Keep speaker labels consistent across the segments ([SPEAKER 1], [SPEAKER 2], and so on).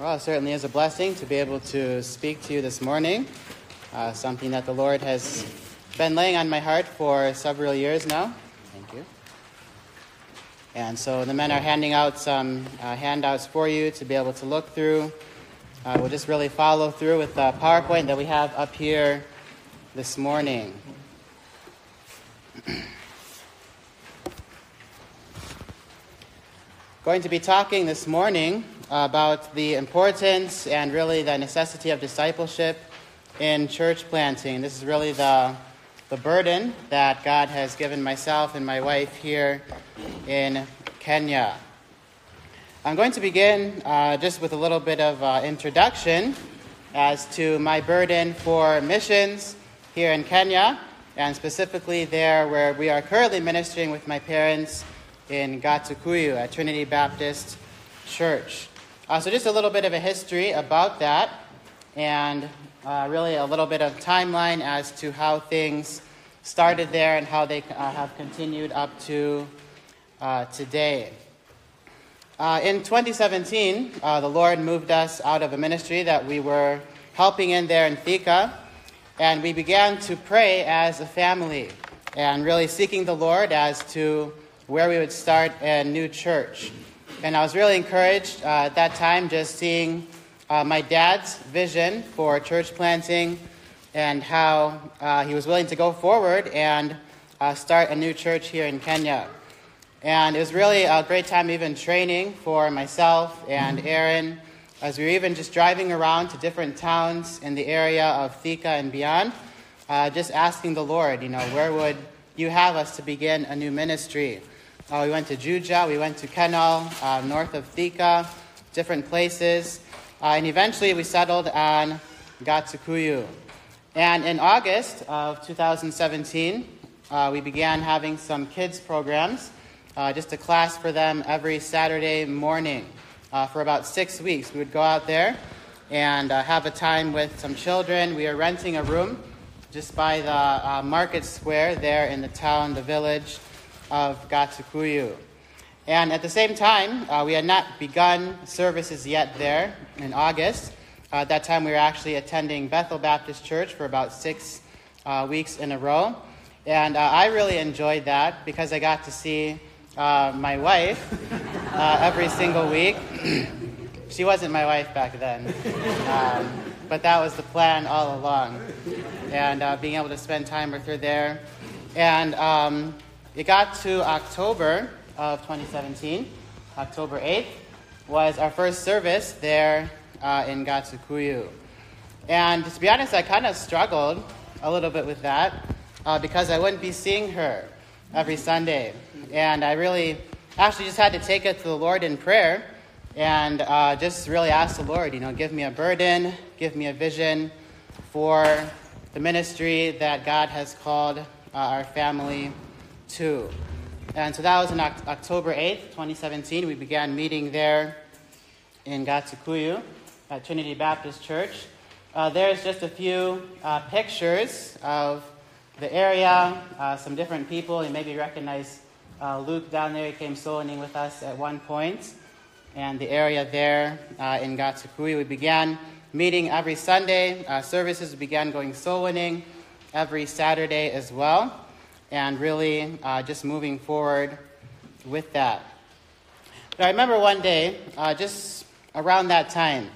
[SPEAKER 1] Well, it certainly is a blessing to be able to speak to you this morning. Uh, something that the Lord has been laying on my heart for several years now. Thank you. And so the men are handing out some uh, handouts for you to be able to look through. Uh, we'll just really follow through with the PowerPoint that we have up here this morning. Going to be talking this morning about the importance and really the necessity of discipleship in church planting. This is really the, the burden that God has given myself and my wife here in Kenya. I'm going to begin uh, just with a little bit of uh, introduction as to my burden for missions here in Kenya, and specifically there where we are currently ministering with my parents in Gatukuyu at Trinity Baptist Church. Uh, so, just a little bit of a history about that, and uh, really a little bit of timeline as to how things started there and how they uh, have continued up to uh, today. Uh, in 2017, uh, the Lord moved us out of a ministry that we were helping in there in Thika, and we began to pray as a family and really seeking the Lord as to where we would start a new church. And I was really encouraged uh, at that time just seeing uh, my dad's vision for church planting and how uh, he was willing to go forward and uh, start a new church here in Kenya. And it was really a great time, even training for myself and Aaron, as we were even just driving around to different towns in the area of Thika and beyond, uh, just asking the Lord, you know, where would you have us to begin a new ministry? Uh, we went to Juja, we went to Kenol, uh, north of Thika, different places. Uh, and eventually we settled on Gatukuyu. And in August of 2017, uh, we began having some kids programs, uh, just a class for them every Saturday morning. Uh, for about six weeks, we would go out there and have a time with some children. We are renting a room just by the market square there in the town, the village of Gatukuyu. And at the same time, uh, we had not begun services yet there in August. Uh, at that time, we were actually attending Bethel Baptist Church for about six uh, weeks in a row. And uh, I really enjoyed that because I got to see uh, my wife uh, every single week. she wasn't my wife back then, um, but that was the plan all along. And being able to spend time with her there. And um, it got to October of 2017, October 8th, was our first service there uh, in Gatukuyu. And to be honest, I kind of struggled a little bit with that uh, because I wouldn't be seeing her every Sunday. And I really actually just had to take it to the Lord in prayer and uh, just really ask the Lord, you know, give me a burden, give me a vision for the ministry that God has called uh, our family 2. And so that was on October 8th, 2017. We began meeting there in Gatukuyu at Trinity Baptist Church. Uh, there's just a few uh, pictures of the area, uh, some different people. You maybe recognize uh, Luke down there. He came soul with us at one point. And the area there uh, in Gatukuyu. We began meeting every Sunday. Uh, services began going soul winning every Saturday as well and really uh, just moving forward with that. But I remember one day, uh, just around that time,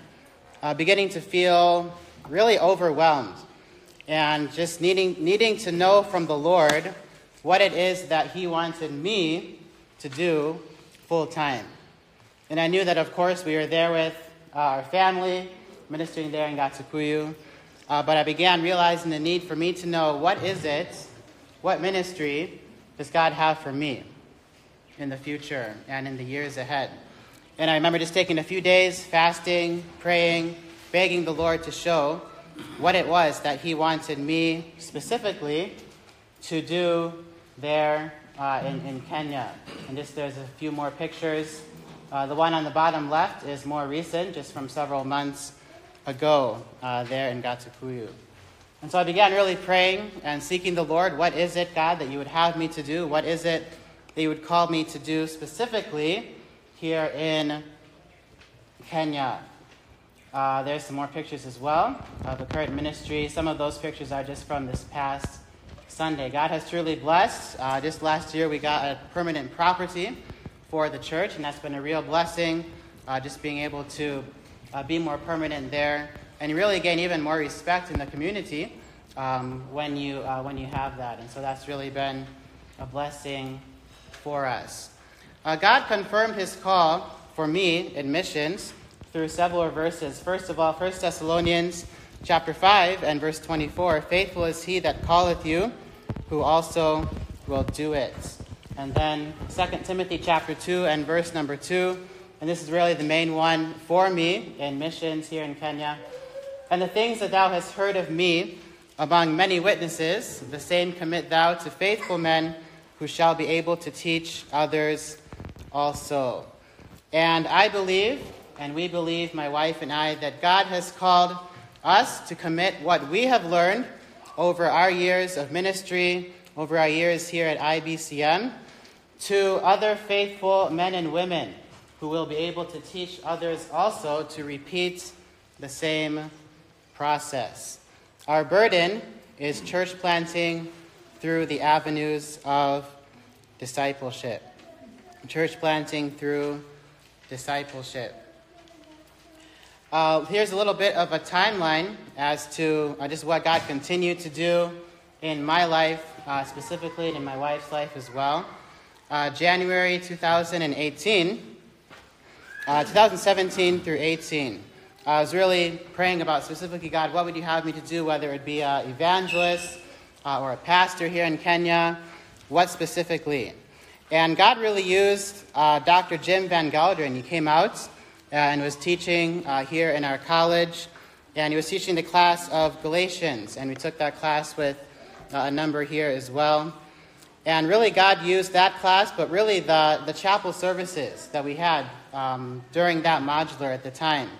[SPEAKER 1] uh, beginning to feel really overwhelmed and just needing, needing to know from the Lord what it is that He wanted me to do full time. And I knew that, of course, we were there with uh, our family, ministering there in Gatukuyu. Uh, but I began realizing the need for me to know what is it what ministry does God have for me in the future and in the years ahead? And I remember just taking a few days, fasting, praying, begging the Lord to show what it was that He wanted me specifically to do there uh, in, in Kenya. And just there's a few more pictures. Uh, the one on the bottom left is more recent, just from several months ago uh, there in Gatukuyu. And so I began really praying and seeking the Lord. What is it, God, that you would have me to do? What is it that you would call me to do specifically here in Kenya? Uh, there's some more pictures as well of the current ministry. Some of those pictures are just from this past Sunday. God has truly blessed. Uh, just last year, we got a permanent property for the church, and that's been a real blessing. Uh, just being able to uh, be more permanent there, and you really gain even more respect in the community um, when you uh, when you have that. And so that's really been a blessing for us. Uh, God confirmed His call for me in missions through several verses. First of all, 1 Thessalonians chapter 5 and verse 24 Faithful is he that calleth you, who also will do it. And then 2 Timothy chapter 2 and verse number 2. And this is really the main one for me in missions here in Kenya. And the things that thou hast heard of me among many witnesses, the same commit thou to faithful men who shall be able to teach others also. And I believe and we believe, my wife and I, that God has called us to commit what we have learned over our years of ministry, over our years here at IBCM, to other faithful men and women who will be able to teach others also to repeat the same process. Our burden is church planting through the avenues of discipleship. Church planting through discipleship. Uh, here's a little bit of a timeline as to uh, just what God continued to do in my life, uh, specifically in my wife's life as well. Uh, January 2018, uh, 2017 through 18. I was really praying about specifically, God, what would you have me to do, whether it be an evangelist uh, or a pastor here in Kenya, what specifically? And God really used Dr. Jim Van Gelderen. He came out uh, and was teaching uh, here in our college. And he was teaching the class of Galatians, and we took that class with uh, a number here as well. And really, God used that class, but really the, the chapel services that we had um, during that modular at the time.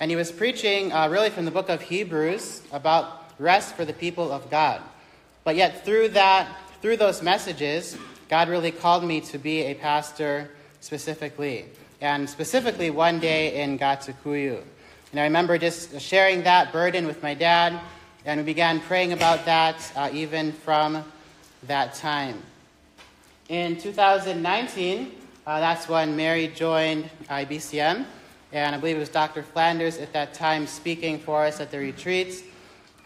[SPEAKER 1] And he was preaching uh, really from the book of Hebrews about rest for the people of God. But yet, through that, through those messages, God really called me to be a pastor specifically and specifically one day in Gatukuyu. And I remember just sharing that burden with my dad, and we began praying about that uh, even from that time. In 2019, uh, that's when Mary joined IBCM, and I believe it was Dr. Flanders at that time speaking for us at the retreats.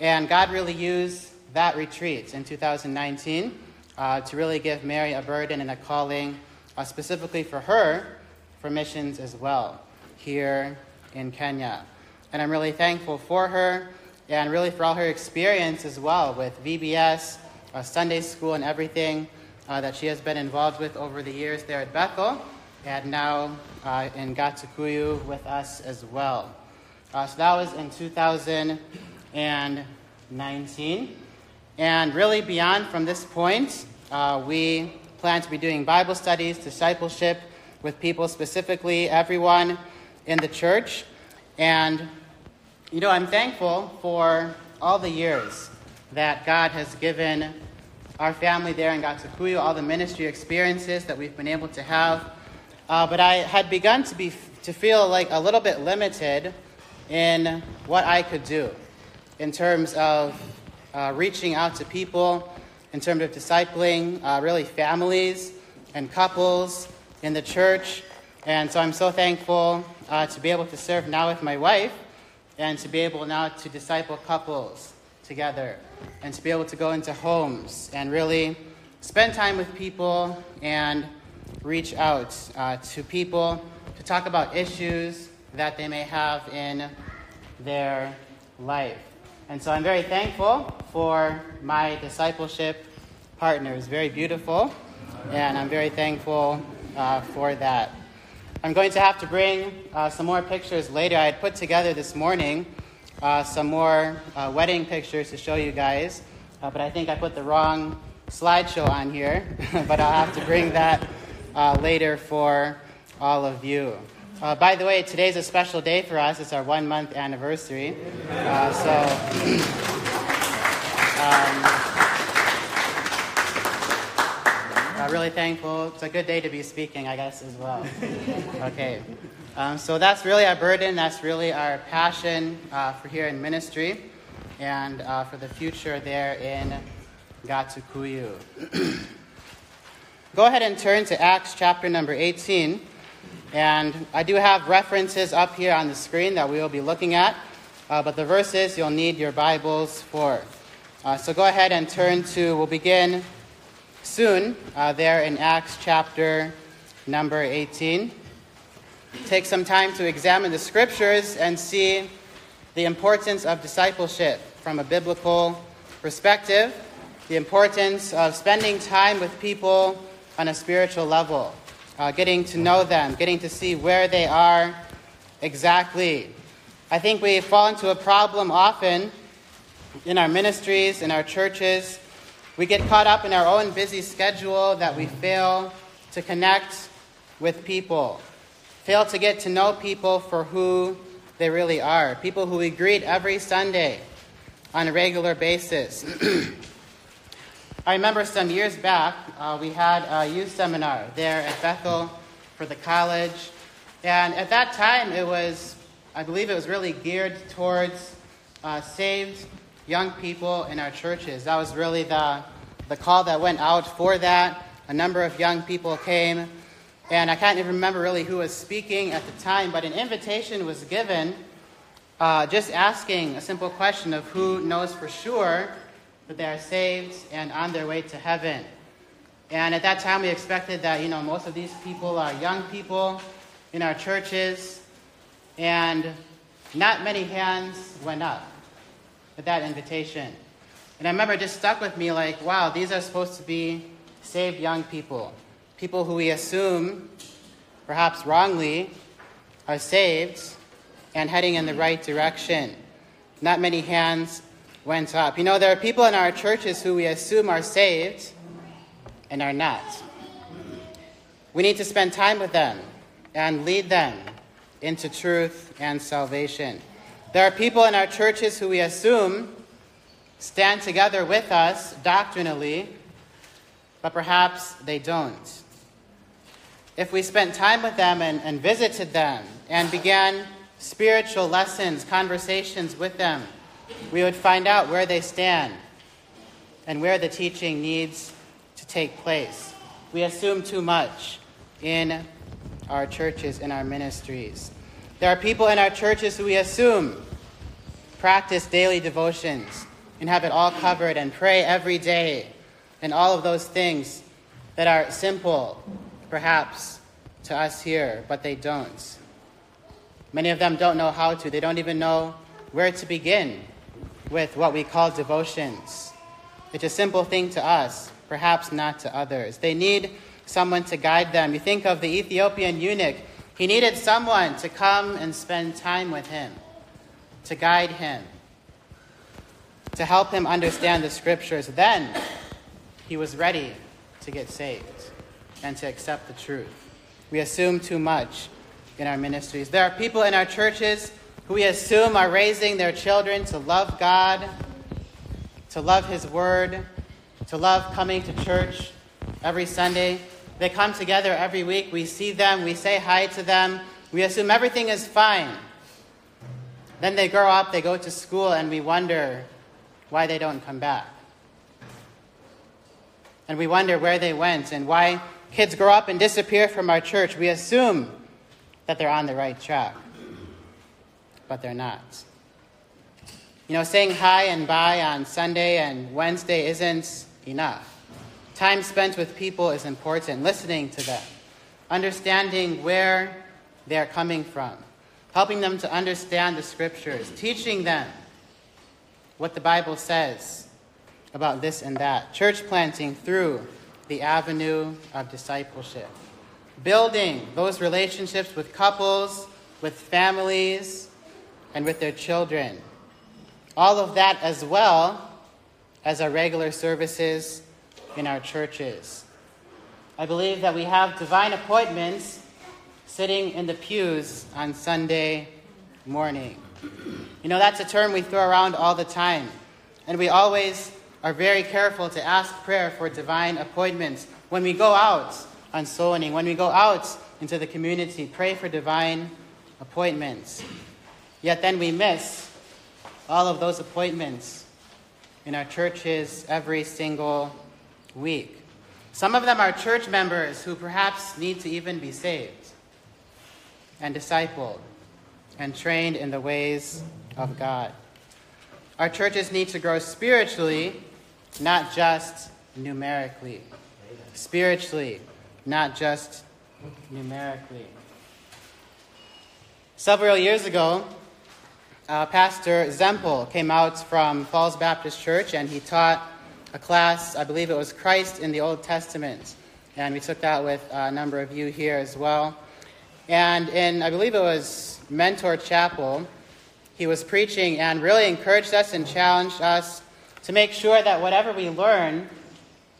[SPEAKER 1] And God really used that retreat in 2019 uh, to really give Mary a burden and a calling uh, specifically for her for missions as well here in Kenya. And I'm really thankful for her and really for all her experience as well with VBS, uh, Sunday school, and everything uh, that she has been involved with over the years there at Bethel and now uh, in Gatukuyu with us as well. Uh, so that was in 2019. And really, beyond from this point, uh, we plan to be doing Bible studies, discipleship, with people, specifically everyone in the church. And, you know, I'm thankful for all the years that God has given our family there in Gatukuyu, all the ministry experiences that we've been able to have. Uh, but I had begun to, be, to feel like a little bit limited in what I could do in terms of uh, reaching out to people, in terms of discipling uh, really families and couples in the church. And so I'm so thankful uh, to be able to serve now with my wife and to be able now to disciple couples together and to be able to go into homes and really spend time with people and reach out uh, to people to talk about issues that they may have in their life. And so I'm very thankful for my discipleship partners. Very beautiful. And I'm very thankful uh, for that. I'm going to have to bring uh, some more pictures later. I had put together this morning uh, some more uh, wedding pictures to show you guys, uh, but I think I put the wrong slideshow on here, but I'll have to bring that uh, later for all of you. by the way, today's a special day for us. It's our one month anniversary. so. um, uh, really thankful. It's a good day to be speaking, I guess, as well. Okay. Um, so that's really our burden. That's really our passion uh, for here in ministry and uh, for the future there in Gatukuyu. Go ahead and turn to Acts chapter number 18. And I do have references up here on the screen that we will be looking at, uh, but the verses you'll need your Bibles for. Uh, so go ahead and turn to, we'll begin soon uh, there in Acts chapter number 18. Take some time to examine the scriptures and see the importance of discipleship from a biblical perspective, the importance of spending time with people on a spiritual level, uh, getting to know them, getting to see where they are exactly. I think we fall into a problem often in our ministries, in our churches. We get caught up in our own busy schedule that we fail to connect with people, fail to get to know people for who they really are, people who we greet every Sunday on a regular basis. I remember some years back, uh, we had a youth seminar there at Bethel for the college. And at that time, it was, I believe it was really geared towards uh, saved young people in our churches. That was really the, the call that went out for that. A number of young people came. And I can't even remember really who was speaking at the time, but an invitation was given uh, just asking a simple question of who knows for sure that they are saved and on their way to heaven. And at that time, we expected that, you know, most of these people are young people in our churches, and not many hands went up at that invitation. And I remember it just stuck with me like, wow, these are supposed to be saved young people. People who we assume, perhaps wrongly, are saved and heading in the right direction. Not many hands went up. You know, there are people in our churches who we assume are saved and are not. We need to spend time with them and lead them into truth and salvation. There are people in our churches who we assume stand together with us doctrinally, but perhaps they don't. If we spent time with them and, and visited them and began spiritual lessons, conversations with them, we would find out where they stand and where the teaching needs to take place. We assume too much in our churches, in our ministries. There are people in our churches who we assume practice daily devotions and have it all covered and pray every day and all of those things that are simple, perhaps, to us here, but they don't. Many of them don't know how to, they don't even know where to begin with what we call devotions. It's a simple thing to us, perhaps not to others. They need someone to guide them. You think of the Ethiopian eunuch, he needed someone to come and spend time with him, to guide him, to help him understand the scriptures. Then he was ready to get saved and to accept the truth. We assume too much in our ministries. There are people in our churches who we assume are raising their children to love God, to love His Word, to love coming to church every Sunday. They come together every week. We see them, we say hi to them, we assume everything is fine. Then they grow up, they go to school, and we wonder why they don't come back. And we wonder where they went and why kids grow up and disappear from our church. We assume that they're on the right track but they're not. You know, saying hi and bye on Sunday and Wednesday isn't enough. Time spent with people is important, listening to them, understanding where they're coming from, helping them to understand the scriptures, teaching them what the Bible says about this and that, church planting through the avenue of discipleship, building those relationships with couples, with families, and with their children. All of that as well as our regular services in our churches. I believe that we have divine appointments sitting in the pews on Sunday morning. You know, that's a term we throw around all the time. And we always are very careful to ask prayer for divine appointments. When we go out on soul winning, when we go out into the community, pray for divine appointments. Yet then we miss all of those appointments in our churches every single week. Some of them are church members who perhaps need to even be saved and discipled and trained in the ways of God. Our churches need to grow spiritually, not just numerically. Spiritually, not just numerically. Several years ago, uh, Pastor Zempel came out from Falls Baptist Church and he taught a class, I believe it was Christ in the Old Testament. And we took that with a number of you here as well. And in, I believe it was Mentor Chapel, he was preaching and really encouraged us and challenged us to make sure that whatever we learn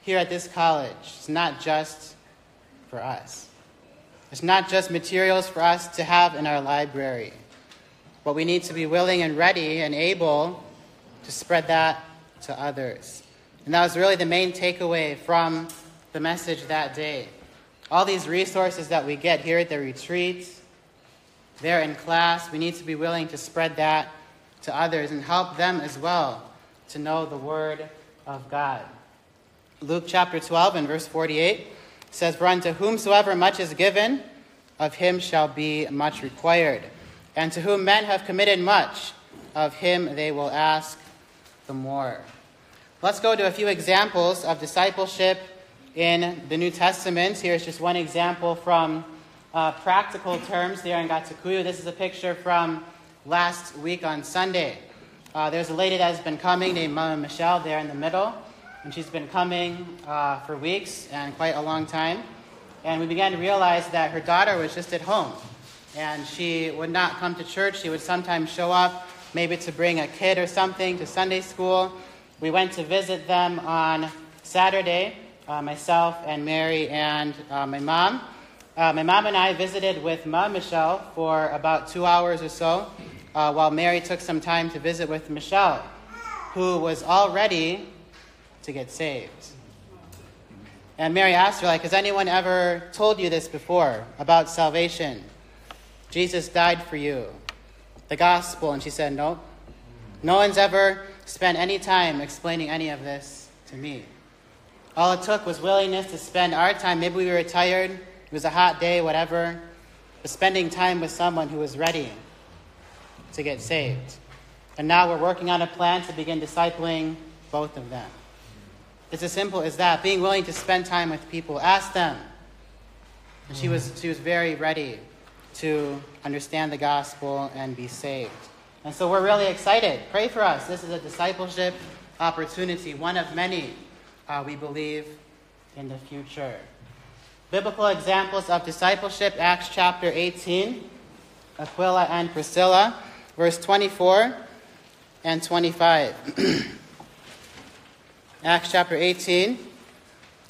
[SPEAKER 1] here at this college is not just for us. It's not just materials for us to have in our library, but we need to be willing and ready and able to spread that to others. And that was really the main takeaway from the message that day. All these resources that we get here at the retreat, there in class, we need to be willing to spread that to others and help them as well to know the Word of God. Luke chapter 12 and verse 48 says, For unto whomsoever much is given, of him shall be much required. And to whom men have committed much, of him they will ask the more. Let's go to a few examples of discipleship in the New Testament. Here's just one example from uh, practical terms there in Gatukuyu. This is a picture from last week on Sunday. Uh, there's a lady that has been coming named Mama Michelle there in the middle, and she's been coming uh, for weeks and quite a long time. And we began to realize that her daughter was just at home, and she would not come to church. She would sometimes show up, maybe to bring a kid or something to Sunday school. We went to visit them on Saturday, uh, myself and Mary and uh, my mom. Uh, my mom and I visited with Mom Michelle for about two hours or so, uh, while Mary took some time to visit with Michelle, who was all ready to get saved. And Mary asked her, like, has anyone ever told you this before about salvation? Jesus died for you. The gospel. And she said, nope. No one's ever spent any time explaining any of this to me. All it took was willingness to spend our time. Maybe we were tired it was a hot day, whatever. But spending time with someone who was ready to get saved. And now we're working on a plan to begin discipling both of them. It's as simple as that. Being willing to spend time with people. Ask them. And she was, she was very ready to understand the gospel and be saved. And so we're really excited. Pray for us. This is a discipleship opportunity, one of many, uh, we believe, in the future. Biblical examples of discipleship, Acts chapter 18, Aquila and Priscilla, verse 24 and 25. Acts chapter 18,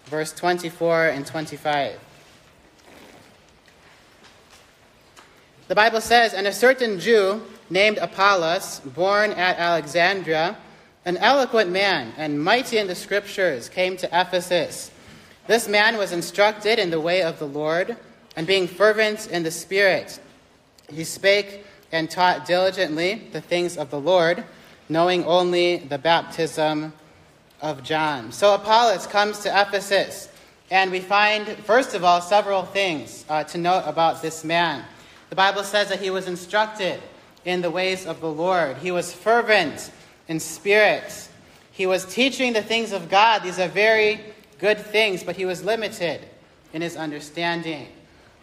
[SPEAKER 1] verse 24 and 25. The Bible says, And a certain Jew named Apollos, born at Alexandria, an eloquent man and mighty in the scriptures, came to Ephesus. This man was instructed in the way of the Lord, and being fervent in the Spirit, he spake and taught diligently the things of the Lord, knowing only the baptism of John. So Apollos comes to Ephesus, and we find, first of all, several things uh, to note about this man. The Bible says that he was instructed in the ways of the Lord, he was fervent in spirit, he was teaching the things of God. These are very good things, but he was limited in his understanding.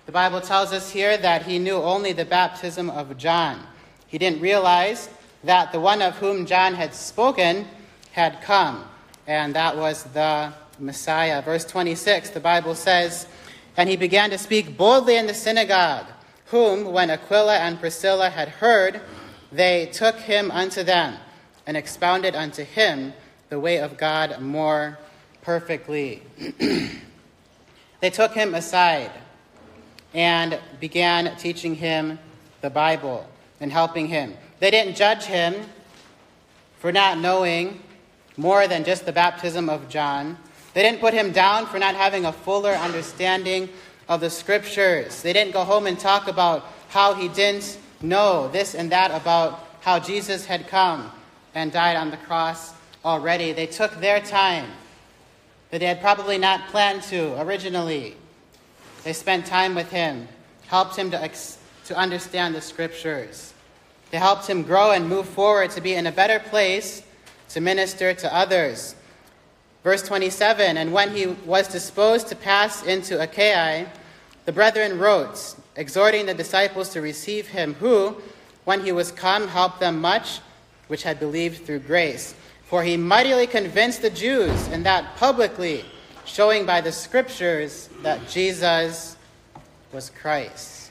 [SPEAKER 1] The Bible tells us here that he knew only the baptism of John. He didn't realize that the one of whom John had spoken had come, and that was the Messiah. Verse 26, the Bible says, And he began to speak boldly in the synagogue, whom, when Aquila and Priscilla had heard, they took him unto them, and expounded unto him the way of God more perfectly. they took him aside and began teaching him the Bible and helping him. They didn't judge him for not knowing more than just the baptism of John. They didn't put him down for not having a fuller understanding of the scriptures. They didn't go home and talk about how he didn't know this and that about how Jesus had come and died on the cross already. They took their time that they had probably not planned to originally. They spent time with him, helped him to, ex- to understand the scriptures. They helped him grow and move forward to be in a better place to minister to others. Verse 27 And when he was disposed to pass into Achaia, the brethren wrote, exhorting the disciples to receive him, who, when he was come, helped them much, which had believed through grace. For he mightily convinced the Jews, and that publicly, showing by the scriptures that Jesus was Christ.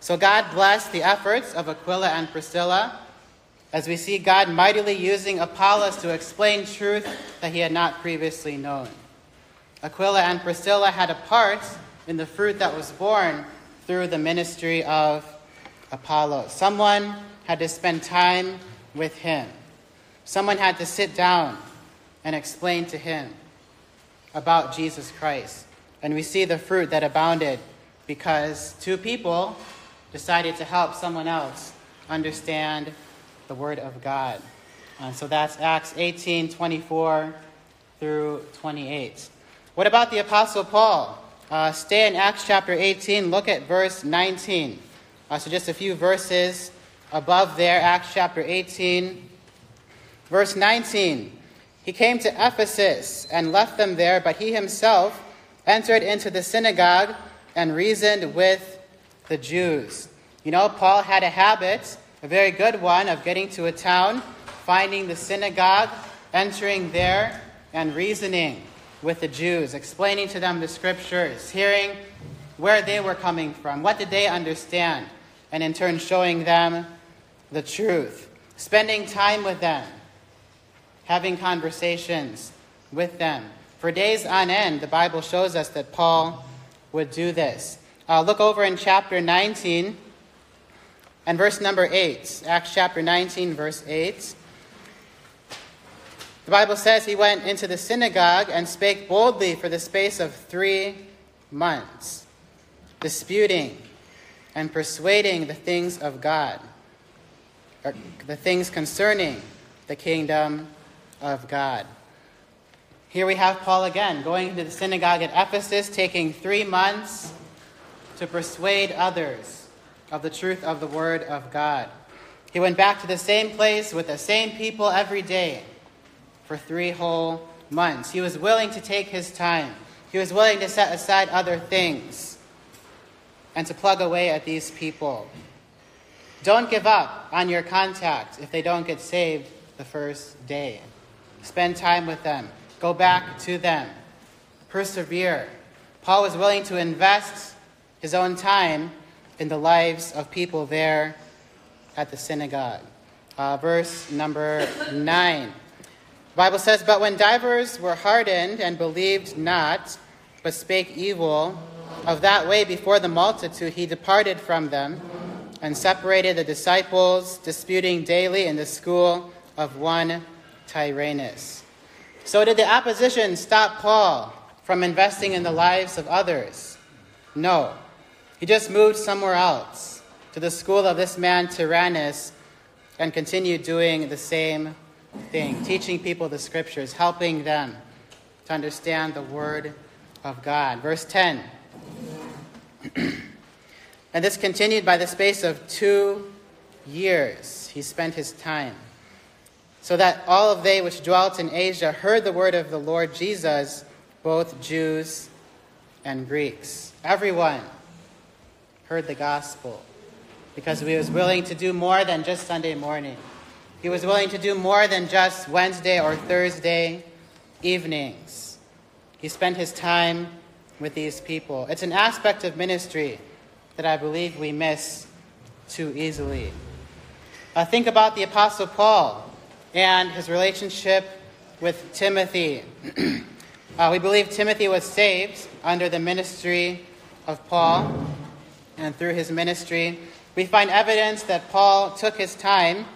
[SPEAKER 1] So God blessed the efforts of Aquila and Priscilla as we see God mightily using Apollos to explain truth that he had not previously known. Aquila and Priscilla had a part in the fruit that was born through the ministry of Apollo. Someone had to spend time with him. Someone had to sit down and explain to him about Jesus Christ. And we see the fruit that abounded because two people decided to help someone else understand the Word of God. And so that's Acts 18 24 through 28. What about the Apostle Paul? Uh, stay in Acts chapter 18, look at verse 19. Uh, so just a few verses above there, Acts chapter 18, verse 19. He came to Ephesus and left them there, but he himself entered into the synagogue and reasoned with the Jews. You know, Paul had a habit, a very good one, of getting to a town, finding the synagogue, entering there, and reasoning with the Jews, explaining to them the scriptures, hearing where they were coming from, what did they understand, and in turn showing them the truth, spending time with them, having conversations with them. For days on end, the Bible shows us that Paul would do this. Uh, look over in chapter 19 and verse number 8. Acts chapter 19, verse 8. The Bible says he went into the synagogue and spake boldly for the space of three months, disputing and persuading the things of God, or the things concerning the kingdom of God. Here we have Paul again going to the synagogue at Ephesus, taking three months to persuade others of the truth of the Word of God. He went back to the same place with the same people every day for three whole months. He was willing to take his time, he was willing to set aside other things and to plug away at these people. Don't give up on your contact if they don't get saved the first day. Spend time with them. Go back to them. Persevere. Paul was willing to invest his own time in the lives of people there at the synagogue. Uh, verse number 9. Bible says, But when divers were hardened and believed not, but spake evil of that way before the multitude, he departed from them and separated the disciples, disputing daily in the school of one Tyrannus. So, did the opposition stop Paul from investing in the lives of others? No. He just moved somewhere else to the school of this man Tyrannus and continued doing the same thing, teaching people the scriptures, helping them to understand the word of God. Verse 10 and this continued by the space of two years. He spent his time. So that all of they which dwelt in Asia heard the word of the Lord Jesus, both Jews and Greeks. Everyone heard the gospel because he was willing to do more than just Sunday morning. He was willing to do more than just Wednesday or Thursday evenings. He spent his time with these people. It's an aspect of ministry that I believe we miss too easily. Uh, think about the Apostle Paul and his relationship with Timothy. uh, we believe Timothy was saved under the ministry of Paul, and through his ministry, we find evidence that Paul took his time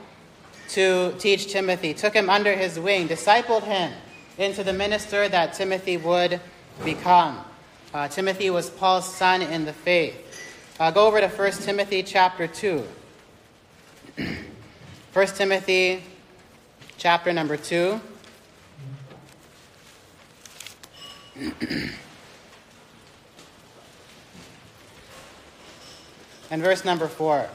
[SPEAKER 1] to teach Timothy, took him under his wing, discipled him into the minister that Timothy would become. Uh, Timothy was Paul's son in the faith. Uh, go over to 1 Timothy chapter 2. 1 Timothy chapter number 2. and verse number 4.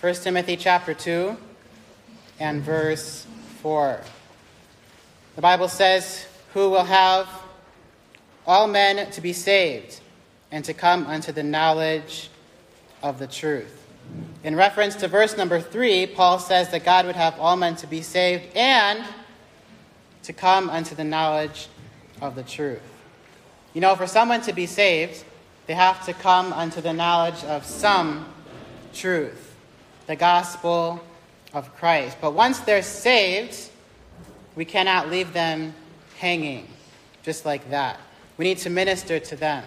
[SPEAKER 1] 1 Timothy chapter 2 and verse 4. The Bible says, Who will have all men to be saved and to come unto the knowledge of the truth. In reference to verse number 3, Paul says that God would have all men to be saved and to come unto the knowledge of the truth. You know, for someone to be saved, they have to come unto the knowledge of some truth, the gospel of Christ. But once they're saved, we cannot leave them hanging just like that. We need to minister to them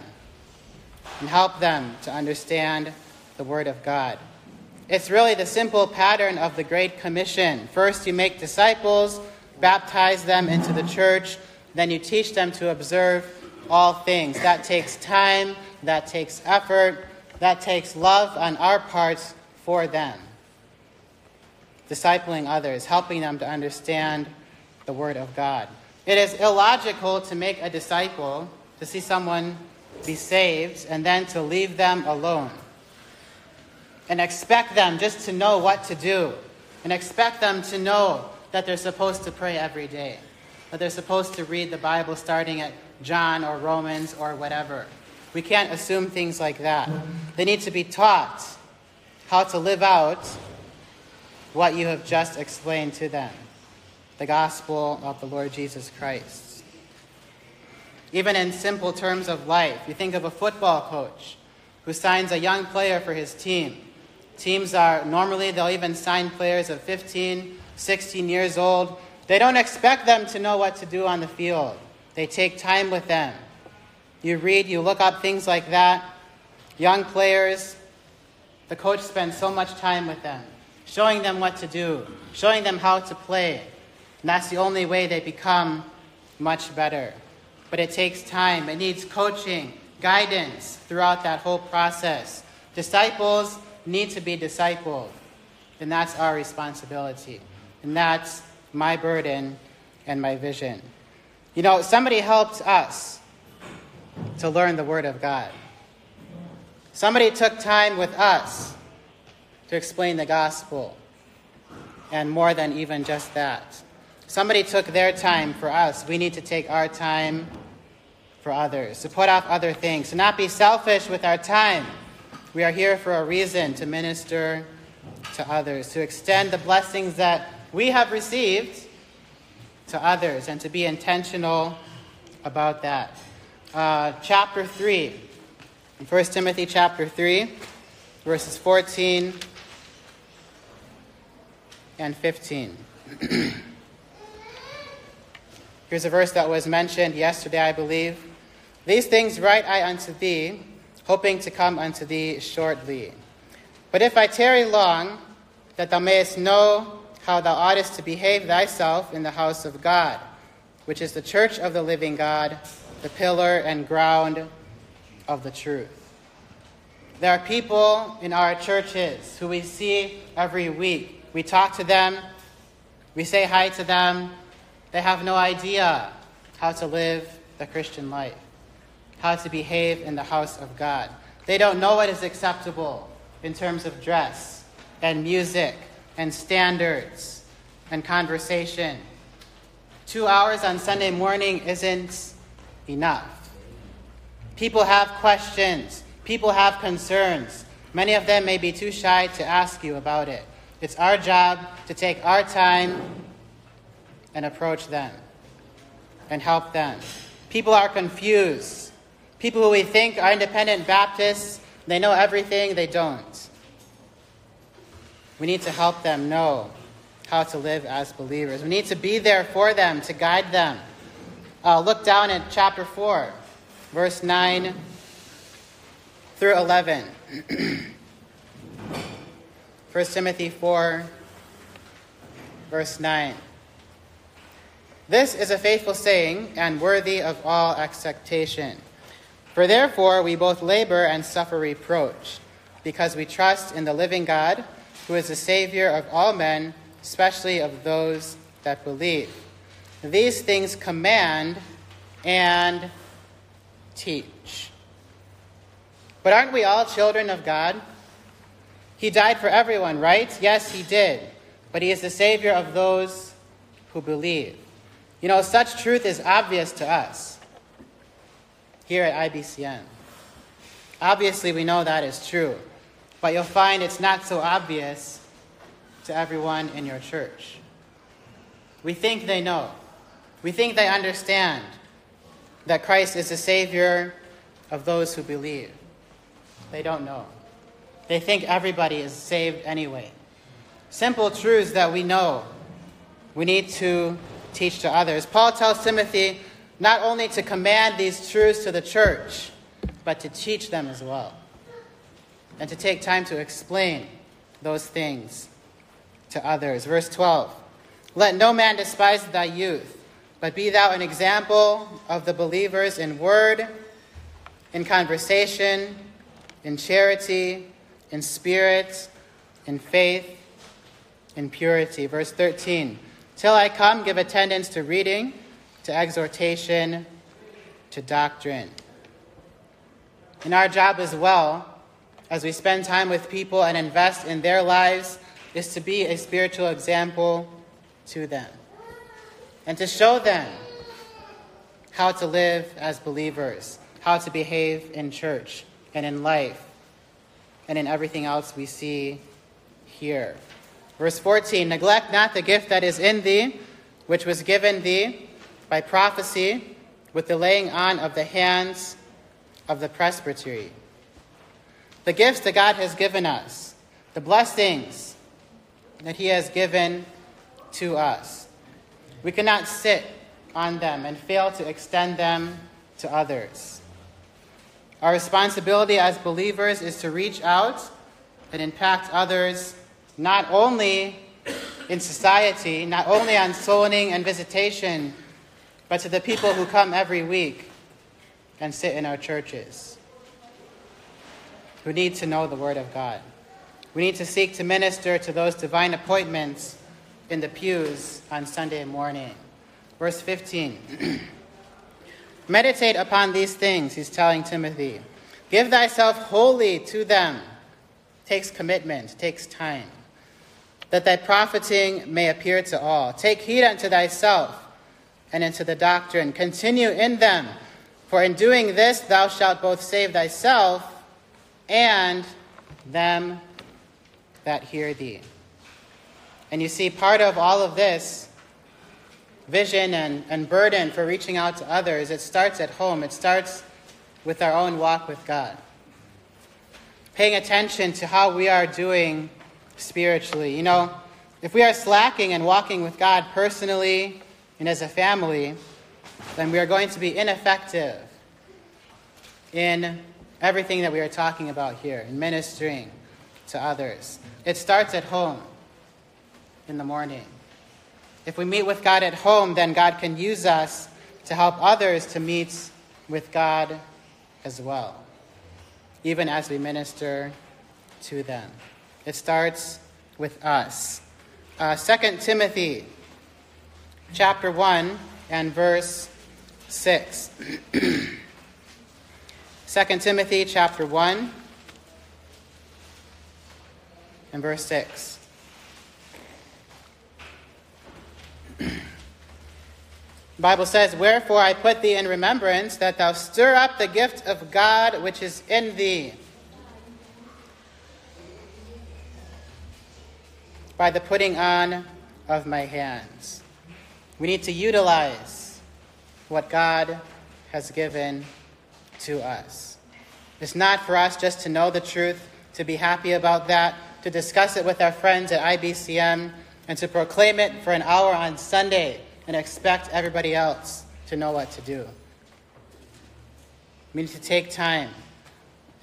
[SPEAKER 1] and help them to understand the Word of God. It's really the simple pattern of the Great Commission. First, you make disciples, baptize them into the church, then you teach them to observe all things. That takes time, that takes effort, that takes love on our parts for them. Discipling others, helping them to understand the Word of God. It is illogical to make a disciple, to see someone be saved, and then to leave them alone. And expect them just to know what to do. And expect them to know that they're supposed to pray every day. That they're supposed to read the Bible starting at John or Romans or whatever. We can't assume things like that. They need to be taught how to live out what you have just explained to them the gospel of the Lord Jesus Christ. Even in simple terms of life, you think of a football coach who signs a young player for his team. Teams are normally, they'll even sign players of 15, 16 years old. They don't expect them to know what to do on the field, they take time with them. You read, you look up things like that. Young players, the coach spends so much time with them, showing them what to do, showing them how to play. And that's the only way they become much better. But it takes time, it needs coaching, guidance throughout that whole process. Disciples need to be discipled, and that's our responsibility. And that's my burden and my vision. You know, somebody helped us to learn the Word of God. Somebody took time with us to explain the gospel, and more than even just that. Somebody took their time for us. We need to take our time for others, to put off other things, to not be selfish with our time. We are here for a reason to minister to others, to extend the blessings that we have received to others, and to be intentional about that. Uh, chapter 3, 1 Timothy chapter 3, verses 14 and 15. Here's a verse that was mentioned yesterday, I believe. These things write I unto thee, hoping to come unto thee shortly. But if I tarry long, that thou mayest know how thou oughtest to behave thyself in the house of God, which is the church of the living God, the pillar and ground of the truth. There are people in our churches who we see every week. We talk to them, we say hi to them, they have no idea how to live the Christian life, how to behave in the house of God. They don't know what is acceptable in terms of dress and music and standards and conversation. Two hours on Sunday morning isn't enough. People have questions, people have concerns. Many of them may be too shy to ask you about it. It's our job to take our time and approach them and help them. People are confused. People who we think are independent Baptists, they know everything, they don't. We need to help them know how to live as believers. We need to be there for them, to guide them. Uh, look down at chapter 4, verse 9 through 11. 1 Timothy 4, verse 9. This is a faithful saying and worthy of all acceptation. For therefore we both labor and suffer reproach, because we trust in the living God, who is the Savior of all men, especially of those that believe. These things command and teach. But aren't we all children of God? He died for everyone, right? Yes, he did. But he is the Savior of those who believe. You know, such truth is obvious to us here at IBCM. Obviously, we know that is true, but you'll find it's not so obvious to everyone in your church. We think they know, we think they understand that Christ is the Savior of those who believe. They don't know. They think everybody is saved anyway. Simple truths that we know we need to teach to others. Paul tells Timothy not only to command these truths to the church, but to teach them as well. And to take time to explain those things to others. Verse 12 Let no man despise thy youth, but be thou an example of the believers in word, in conversation, in charity, in spirit, in faith, in purity. Verse 13 Till I come, give attendance to reading, to exhortation, to doctrine. In our job as well, as we spend time with people and invest in their lives, is to be a spiritual example to them and to show them how to live as believers, how to behave in church and in life and in everything else we see here. Verse 14 Neglect not the gift that is in thee, which was given thee by prophecy with the laying on of the hands of the presbytery. The gifts that God has given us, the blessings that He has given to us. We cannot sit on them and fail to extend them to others. Our responsibility as believers is to reach out and impact others not only in society, not only on soulwinning and visitation, but to the people who come every week and sit in our churches, who need to know the Word of God. We need to seek to minister to those divine appointments in the pews on Sunday morning. Verse 15 Meditate upon these things, he's telling Timothy. Give thyself wholly to them. Takes commitment, takes time that thy profiting may appear to all. Take heed unto thyself and unto the doctrine. Continue in them, for in doing this thou shalt both save thyself and them that hear thee. And you see, part of all of this vision and, and burden for reaching out to others, it starts at home. It starts with our own walk with God. Paying attention to how we are doing spiritually. You know, if we are slacking and walking with God personally and as a family, then we are going to be ineffective in everything that we are talking about here, in ministering to others. It starts at home in the morning. If we meet with God at home, then God can use us to help others to meet with God as well, even as we minister to them. It starts with us. Uh, 2 Timothy chapter 1 and verse 6. 2 Timothy chapter 1 and verse 6. The Bible says, Wherefore I put thee in remembrance that thou stir up the gift of God which is in thee by the putting on of my hands. We need to utilize what God has given to us. It's not for us just to know the truth, to be happy about that, to discuss it with our friends at IBCM, and to proclaim it for an hour on Sunday and expect everybody else to know what to do. We need to take time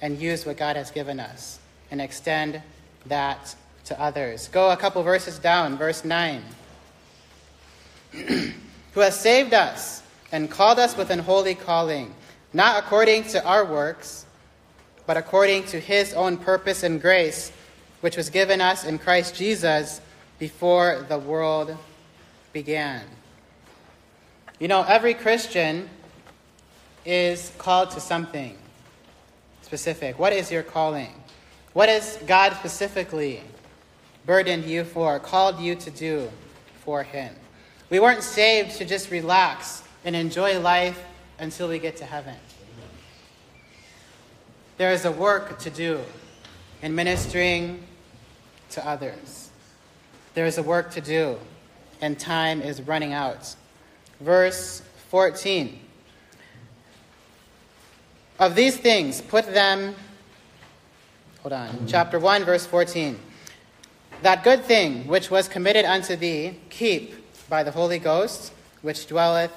[SPEAKER 1] and use what God has given us and extend that to others. Go a couple verses down, verse 9. who has saved us and called us with an holy calling, not according to our works, but according to his own purpose and grace, which was given us in Christ Jesus before the world began. You know, every Christian is called to something specific. What is your calling? What is God specifically burdened you for, called you to do for Him? We weren't saved to just relax and enjoy life until we get to heaven. There is a work to do in ministering to others. There is a work to do, and time is running out. Verse 14. Of these things, put them, hold on, chapter 1, verse 14. That good thing which was committed unto thee, keep by the Holy Ghost, which dwelleth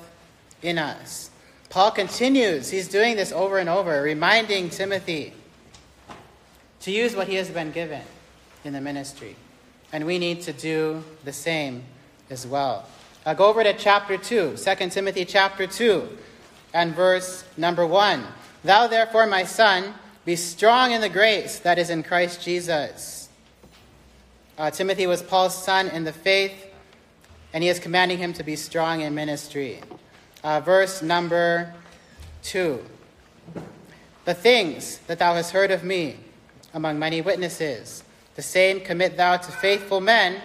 [SPEAKER 1] in us. Paul continues, he's doing this over and over, reminding Timothy to use what he has been given in the ministry. And we need to do the same as well. I'll go over to chapter 2, 2 Timothy chapter 2, and verse number 1. Thou therefore, my son, be strong in the grace that is in Christ Jesus. Uh, Timothy was Paul's son in the faith, and he is commanding him to be strong in ministry. Uh, verse number 2. The things that thou hast heard of me among many witnesses, the same commit thou to faithful men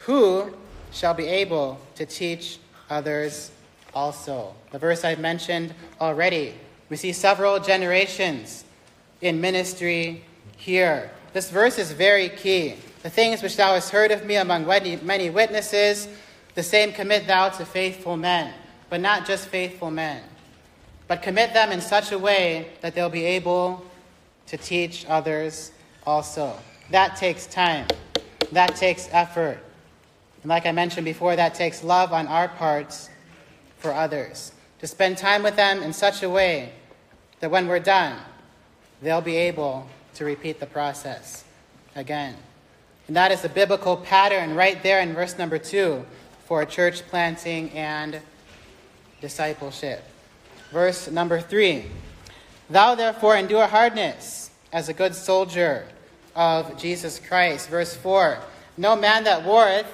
[SPEAKER 1] who shall be able to teach others also. The verse I've mentioned already we see several generations in ministry here. This verse is very key. The things which thou hast heard of me among many witnesses, the same commit thou to faithful men, but not just faithful men, but commit them in such a way that they'll be able to teach others also. That takes time, that takes effort. And like I mentioned before, that takes love on our parts for others. To spend time with them in such a way that when we're done, they'll be able to repeat the process again. And that is the biblical pattern right there in verse number two for church planting and discipleship. Verse number three Thou therefore endure hardness as a good soldier of Jesus Christ. Verse 4 No man that warreth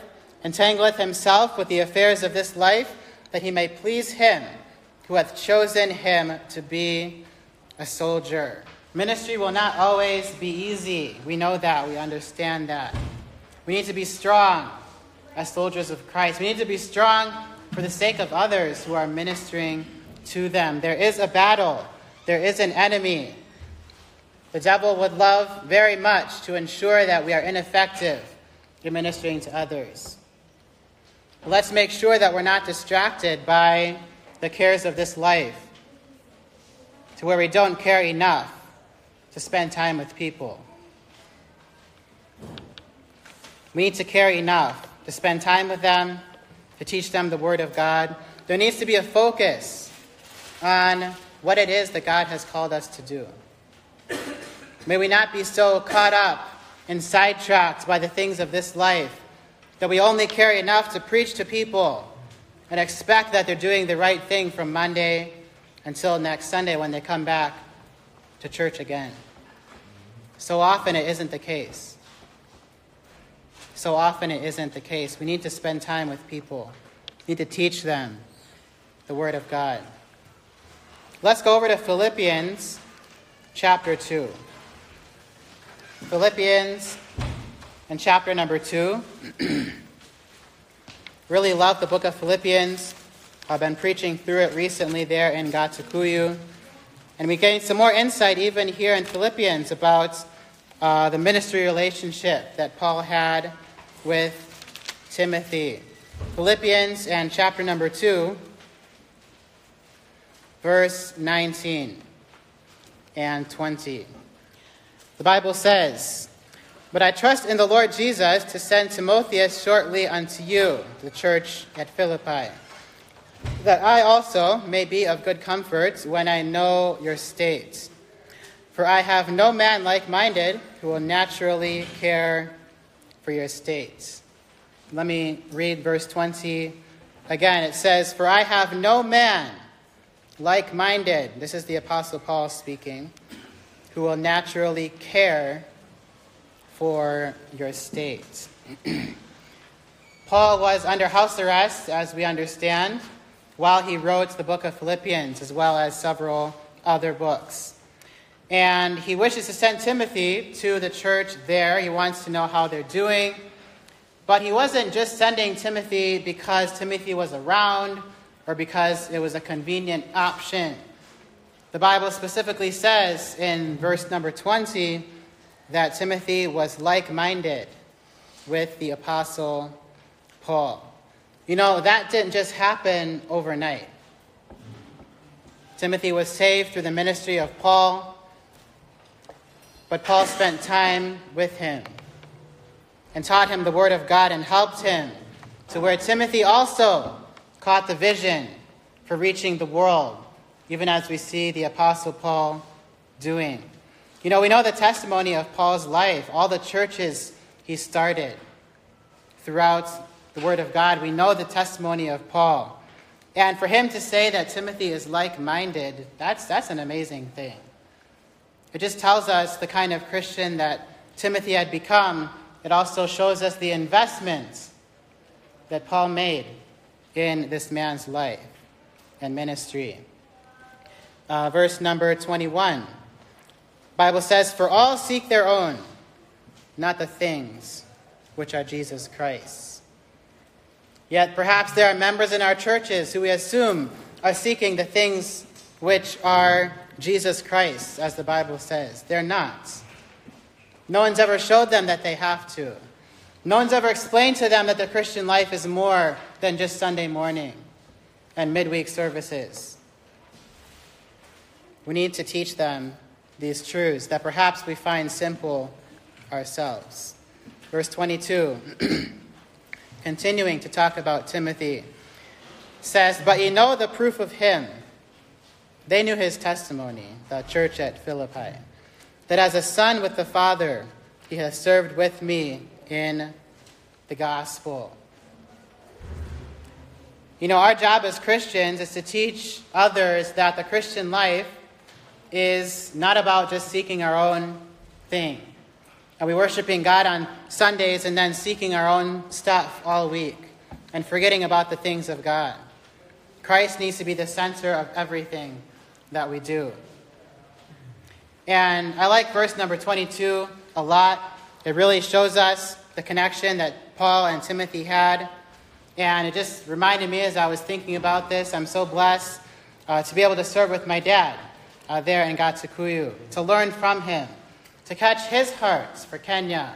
[SPEAKER 1] entangleth himself with the affairs of this life, that he may please him who hath chosen him to be a soldier. Ministry will not always be easy. We know that. We understand that. We need to be strong as soldiers of Christ. We need to be strong for the sake of others who are ministering to them. There is a battle, there is an enemy. The devil would love very much to ensure that we are ineffective in ministering to others. Let's make sure that we're not distracted by the cares of this life to where we don't care enough to spend time with people. We need to care enough to spend time with them, to teach them the Word of God. There needs to be a focus on what it is that God has called us to do. May we not be so caught up and sidetracked by the things of this life that we only care enough to preach to people and expect that they're doing the right thing from Monday until next Sunday when they come back to church again. So often it isn't the case. So often it isn't the case. We need to spend time with people, we need to teach them the Word of God. Let's go over to Philippians chapter 2. Philippians and chapter number 2. really love the book of Philippians. I've been preaching through it recently there in Gatukuyu. And we gained some more insight even here in Philippians about uh, the ministry relationship that Paul had with Timothy. Philippians and chapter number 2, verse 19 and 20. The Bible says, But I trust in the Lord Jesus to send Timotheus shortly unto you, the church at Philippi that I also may be of good comfort when I know your state. For I have no man like minded who will naturally care for your state. Let me read verse 20 Again, it says, For I have no man like minded, this is the Apostle Paul speaking, who will naturally care for your state. Paul was under house arrest, as we understand, while he wrote the book of Philippians, as well as several other books. And he wishes to send Timothy to the church there. He wants to know how they're doing. But he wasn't just sending Timothy because Timothy was around or because it was a convenient option. The Bible specifically says in verse number 20 that Timothy was like minded with the Apostle Paul. You know, that didn't just happen overnight. Timothy was saved through the ministry of Paul, but Paul spent time with him and taught him the Word of God and helped him to where Timothy also caught the vision for reaching the world, even as we see the Apostle Paul doing. You know, we know the testimony of Paul's life, all the churches he started throughout the Word of God. We know the testimony of Paul. And for him to say that Timothy is like minded, that's, that's an amazing thing. It just tells us the kind of Christian that Timothy had become. It also shows us the investment that Paul made in this man's life and ministry. Uh, verse number 21. Bible says, For all seek their own, not the things which are Jesus Christ. Yet perhaps there are members in our churches who we assume are seeking the things which are Jesus Christ, as the Bible says. They're not. No one's ever showed them that they have to. No one's ever explained to them that the Christian life is more than just Sunday morning and midweek services. We need to teach them these truths that perhaps we find simple ourselves. Verse 22, continuing to talk about Timothy, says, But ye know the proof of him. They knew his testimony, the church at Philippi, that as a son with the Father, he has served with me in the gospel. You know, our job as Christians is to teach others that the Christian life is not about just seeking our own thing. Are we worshiping God on Sundays and then seeking our own stuff all week and forgetting about the things of God? Christ needs to be the center of everything that we do. And I like verse number 22 a lot. It really shows us the connection that Paul and Timothy had. And it just reminded me as I was thinking about this, I'm so blessed uh, to be able to serve with my dad uh, there in Gatukuyu, to learn from him, to catch his hearts for Kenya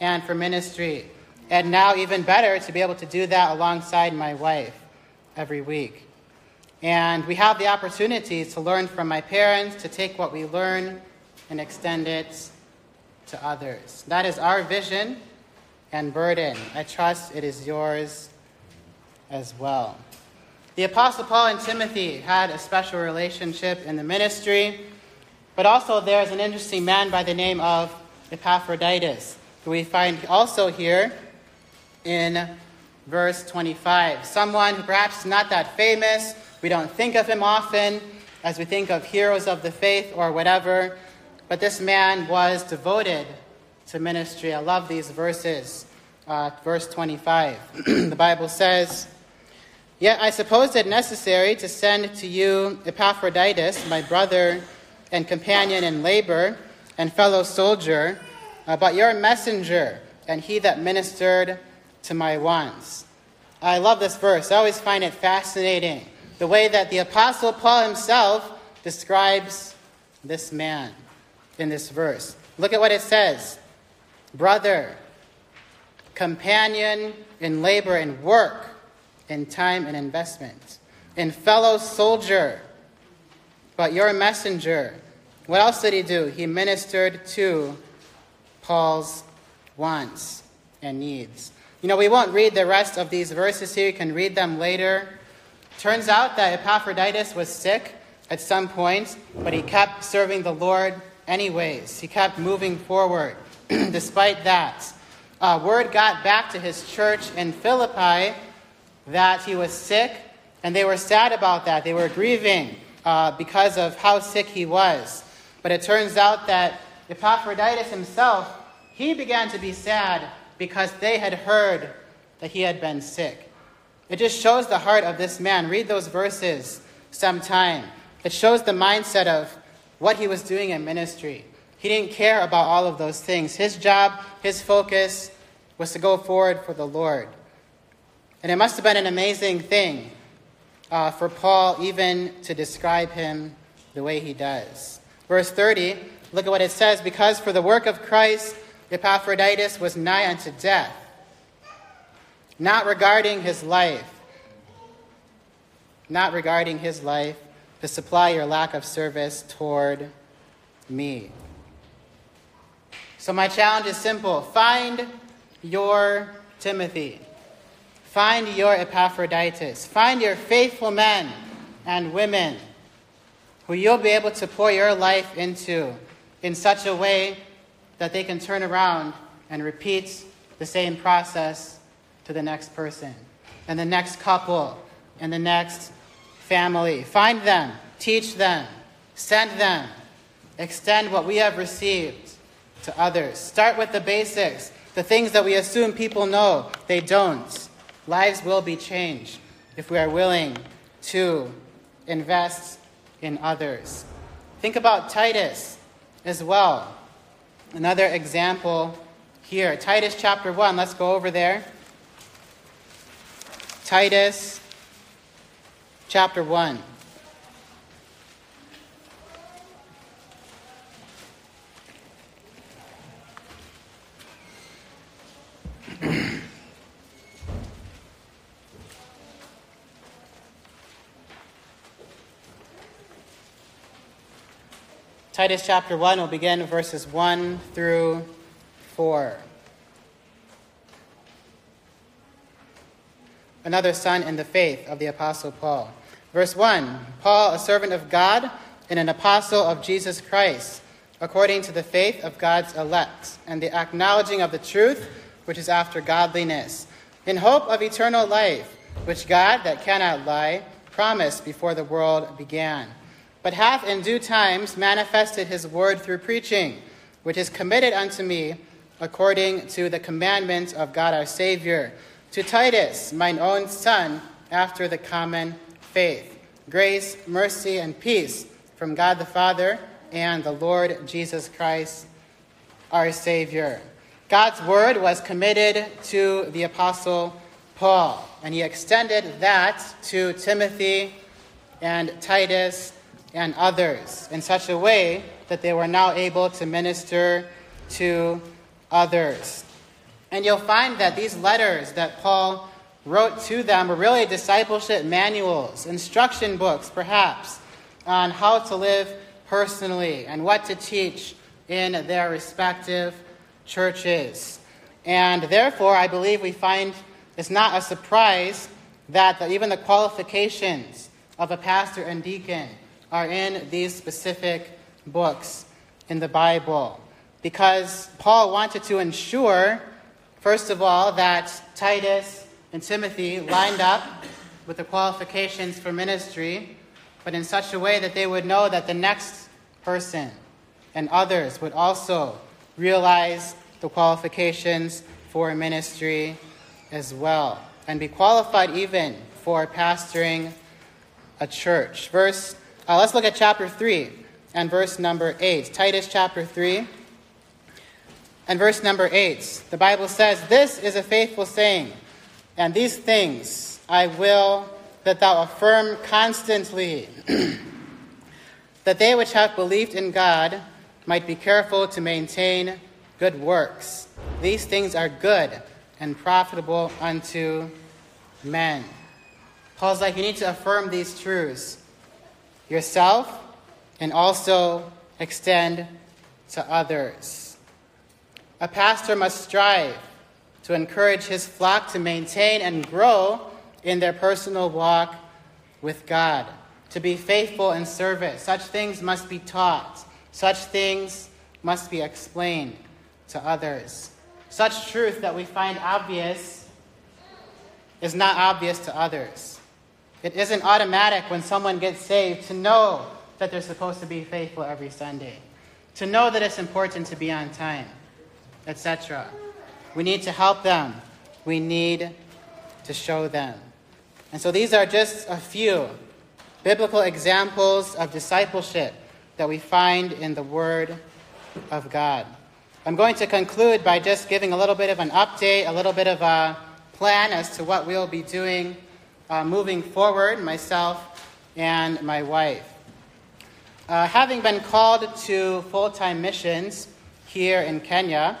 [SPEAKER 1] and for ministry. And now, even better, to be able to do that alongside my wife every week. And we have the opportunity to learn from my parents, to take what we learn and extend it to others. That is our vision and burden. I trust it is yours as well. The Apostle Paul and Timothy had a special relationship in the ministry, but also there's an interesting man by the name of Epaphroditus, who we find also here in verse 25. Someone who perhaps is not that famous, we don't think of him often as we think of heroes of the faith or whatever, but this man was devoted to ministry. I love these verses. Uh, verse 25. the Bible says, Yet I supposed it necessary to send to you Epaphroditus, my brother and companion in labor and fellow soldier, uh, but your messenger and he that ministered to my wants. I love this verse. I always find it fascinating the way that the Apostle Paul himself describes this man in this verse. Look at what it says brother, companion in labor and work in time and investment, in fellow soldier, but your messenger. What else did he do? He ministered to Paul's wants and needs. You know, we won't read the rest of these verses here. You can read them later. Turns out that Epaphroditus was sick at some point, but he kept serving the Lord anyways. He kept moving forward despite that. Uh, word got back to his church in Philippi that he was sick, and they were sad about that. They were grieving uh, because of how sick he was. But it turns out that Epaphroditus himself, he began to be sad because they had heard that he had been sick. It just shows the heart of this man. Read those verses sometime. It shows the mindset of what he was doing in ministry. He didn't care about all of those things. His job, his focus was to go forward for the Lord. And it must have been an amazing thing uh, for Paul even to describe him the way he does. Verse 30, look at what it says because for the work of Christ, Epaphroditus was nigh unto death, not regarding his life, not regarding his life, to supply your lack of service toward me. So, my challenge is simple find your Timothy, find your Epaphroditus, find your faithful men and women who you'll be able to pour your life into in such a way that they can turn around and repeat the same process to the next person and the next couple and the next family. Find them, teach them, send them, extend what we have received to others. Start with the basics, the things that we assume people know. They don't. Lives will be changed if we are willing to invest in others. Think about Titus as well. Another example here. Titus chapter 1. Let's go over there. Titus chapter 1. Titus chapter 1 will begin verses 1 through 4. Another son in the faith of the Apostle Paul. Verse 1 Paul, a servant of God and an apostle of Jesus Christ, according to the faith of God's elect, and the acknowledging of the truth which is after godliness, in hope of eternal life, which God, that cannot lie, promised before the world began but hath in due times manifested his word through preaching, which is committed unto me according to the commandments of God our Savior, to Titus, mine own son, after the common faith. Grace, mercy, and peace from God the Father and the Lord Jesus Christ, our Savior. God's word was committed to the Apostle Paul, and he extended that to Timothy and Titus and others in such a way that they were now able to minister to others. And you'll find that these letters that Paul wrote to them were really discipleship manuals, instruction books, perhaps, on how to live personally and what to teach in their respective churches. And therefore, I believe we find it's not a surprise that the, even the qualifications of a pastor and deacon are in these specific books in the Bible. Because Paul wanted to ensure, first of all, that Titus and Timothy lined up with the qualifications for ministry, but in such a way that they would know that the next person and others would also realize the qualifications for ministry as well and be qualified even for pastoring a church. Verse uh, let's look at chapter 3 and verse number 8. Titus chapter 3 and verse number 8. The Bible says, This is a faithful saying, and these things I will that thou affirm constantly, that they which have believed in God might be careful to maintain good works. These things are good and profitable unto men. Paul's like, you need to affirm these truths yourself and also extend to others. A pastor must strive to encourage his flock to maintain and grow in their personal walk with God, to be faithful in service. Such things must be taught, such things must be explained to others. Such truth that we find obvious is not obvious to others. It isn't automatic when someone gets saved to know that they're supposed to be faithful every Sunday, to know that it's important to be on time, etc. We need to help them. We need to show them. And so these are just a few biblical examples of discipleship that we find in the Word of God. I'm going to conclude by just giving a little bit of an update, a little bit of a plan as to what we'll be doing uh, moving forward, myself and my wife. Uh, having been called to full time missions here in Kenya,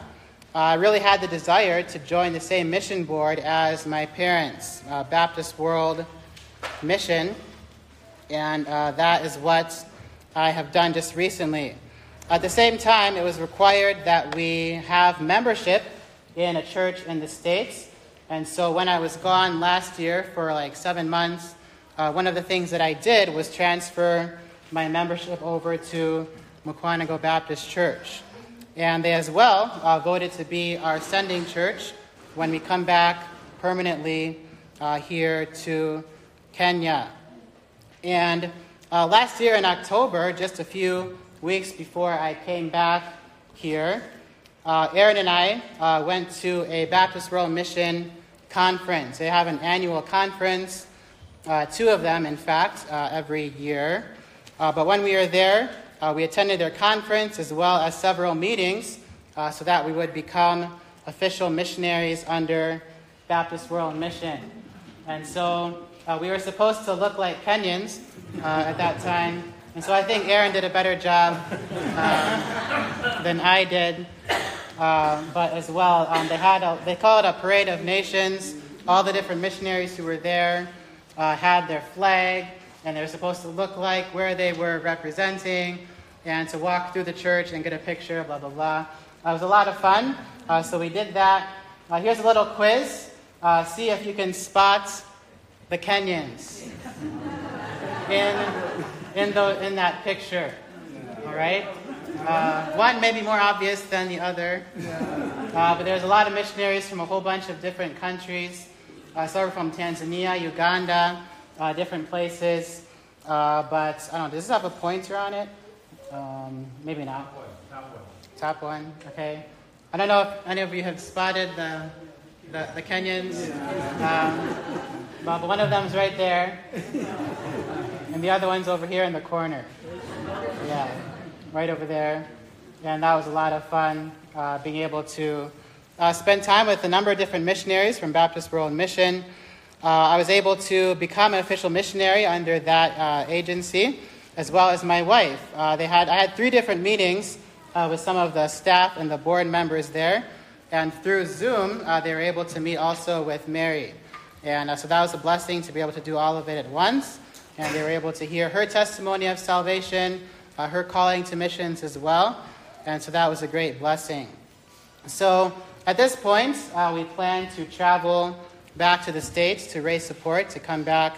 [SPEAKER 1] I really had the desire to join the same mission board as my parents, uh, Baptist World Mission, and uh, that is what I have done just recently. At the same time, it was required that we have membership in a church in the States. And so when I was gone last year for like seven months, uh, one of the things that I did was transfer my membership over to Mukwonago Baptist Church. And they as well uh, voted to be our sending church when we come back permanently uh, here to Kenya. And uh, last year in October, just a few weeks before I came back here, uh, Aaron and I uh, went to a Baptist World Mission conference. They have an annual conference, uh, two of them, in fact, every year. but when we were there, uh, we attended their conference as well as several meetings uh, so that we would become official missionaries under Baptist World Mission. And so uh, we were supposed to look like Kenyans uh, at that time. And so I think Aaron did a better job uh, than I did. Uh, but as well, um, they, had a, they called it a parade of nations. All the different missionaries who were there had their flag and they're supposed to look like where they were representing, and to walk through the church and get a picture, blah, blah, blah. Uh, it was a lot of fun, uh, so we did that. Uh, here's a little quiz. Uh, see if you can spot the Kenyans in, in, the, in that picture. All right? Uh, one may be more obvious than the other, uh, but there's a lot of missionaries from a whole bunch of different countries. Uh, some from Tanzania, Uganda, uh, different places. Uh, but I don't know, does this have a pointer on it? Um, maybe not.
[SPEAKER 2] Top one. Top one.
[SPEAKER 1] Top one, okay. I don't know if any of you have spotted the, the, the Kenyans. Um, but one of them's right there. And the other one's over here in the corner. Yeah, right over there. And that was a lot of fun uh, being able to uh, spend time with a number of different missionaries from Baptist World Mission. Uh, I was able to become an official missionary under that uh, agency, as well as my wife. Uh, they had, I had three different meetings uh, with some of the staff and the board members there, and through Zoom, they were able to meet also with Mary. And so that was a blessing to be able to do all of it at once, and they were able to hear her testimony of salvation, her calling to missions as well, and so that was a great blessing. So at this point, we plan to travel back to the States to raise support to come back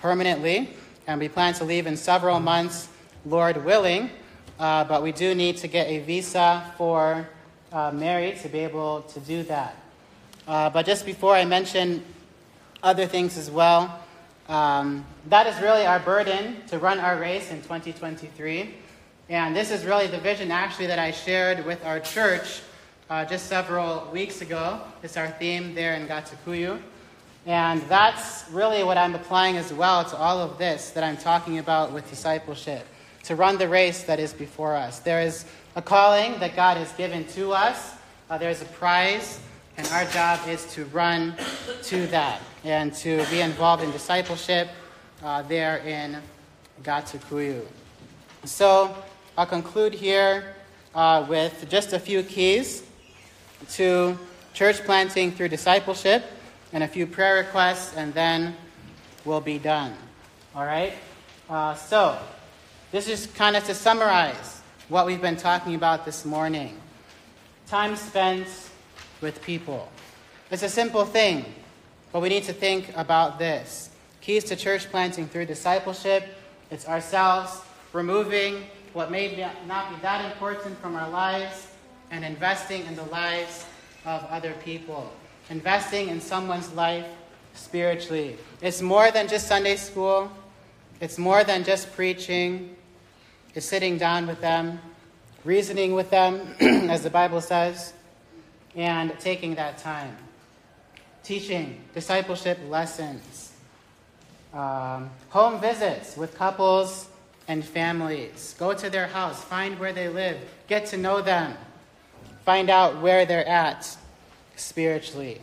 [SPEAKER 1] permanently. And we plan to leave in several months, Lord willing. Uh, but we do need to get a visa for uh, Mary to be able to do that. Uh, but just before I mention other things as well, um, that is really our burden to run our race in 2023. And this is really the vision actually that I shared with our church uh, just several weeks ago. It's our theme there in Gatukuyu. And that's really what I'm applying as well to all of this that I'm talking about with discipleship to run the race that is before us. There is a calling that God has given to us, uh, there's a prize, and our job is to run to that and to be involved in discipleship uh, there in Gatukuyu. So I'll conclude here uh, with just a few keys to church planting through discipleship and a few prayer requests, and then we'll be done. All right? Uh, so, this is kind of to summarize what we've been talking about this morning time spent with people. It's a simple thing, but we need to think about this. Keys to church planting through discipleship it's ourselves removing what may not be that important from our lives and investing in the lives of other people investing in someone's life spiritually. It's more than just Sunday school, it's more than just preaching, it's sitting down with them, reasoning with them, as the Bible says, and taking that time. Teaching discipleship lessons, um, home visits with couples and families. Go to their house, find where they live, get to know them, find out where they're at spiritually.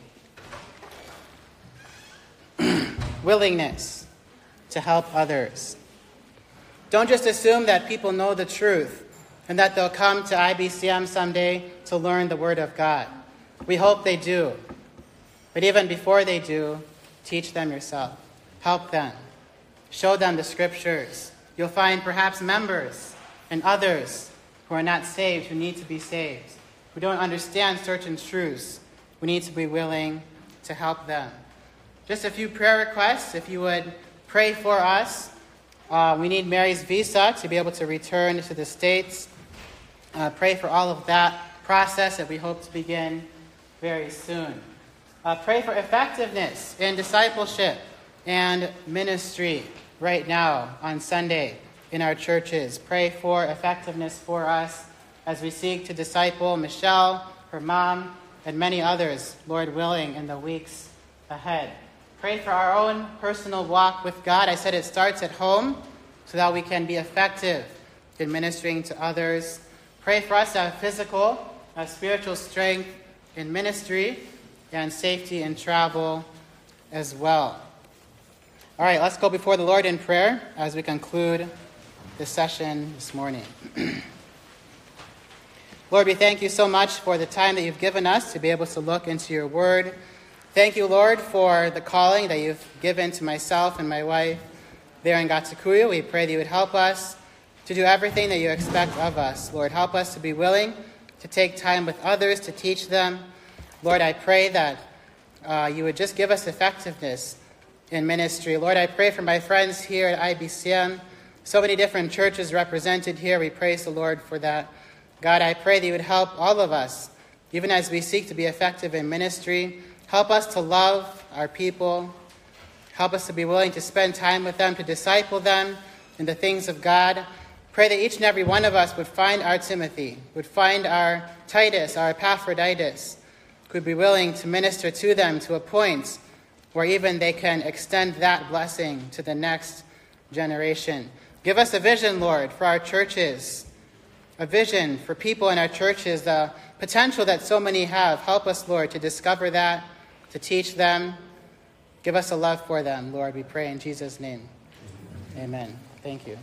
[SPEAKER 1] Willingness to help others. Don't just assume that people know the truth and that they'll come to IBCM someday to learn the Word of God. We hope they do. But even before they do, teach them yourself. Help them. Show them the Scriptures You'll find perhaps members and others who are not saved, who need to be saved, who don't understand certain truths. We need to be willing to help them. Just a few prayer requests. If you would pray for us, uh, we need Mary's visa to be able to return to the States. Uh, pray for all of that process that we hope to begin very soon. Uh, pray for effectiveness in discipleship and ministry right now on Sunday in our churches. Pray for effectiveness for us as we seek to disciple Michelle, her mom, and many others, Lord willing, in the weeks ahead. Pray for our own personal walk with God. I said it starts at home so that we can be effective in ministering to others. Pray for us have physical, have spiritual strength in ministry, and safety in travel as well. All right, let's go before the Lord in prayer as we conclude this session this morning. Lord, we thank you so much for the time that you've given us to be able to look into your word. Thank you, Lord, for the calling that you've given to myself and my wife there in Gatukuyu. We pray that you would help us to do everything that you expect of us. Lord, help us to be willing to take time with others, to teach them. Lord, I pray that uh, you would just give us effectiveness in ministry. Lord, I pray for my friends here at IBCM, so many different churches represented here. We praise the Lord for that. God, I pray that you would help all of us, even as we seek to be effective in ministry. Help us to love our people. Help us to be willing to spend time with them, to disciple them in the things of God. Pray that each and every one of us would find our Timothy, would find our Titus, our Epaphroditus, could be willing to minister to them to a point where even they can extend that blessing to the next generation. Give us a vision, Lord, for our churches, a vision for people in our churches, the potential that so many have. Help us, Lord, to discover that, to teach them. Give us a love for them, Lord, we pray in Jesus' name. Amen. Thank you.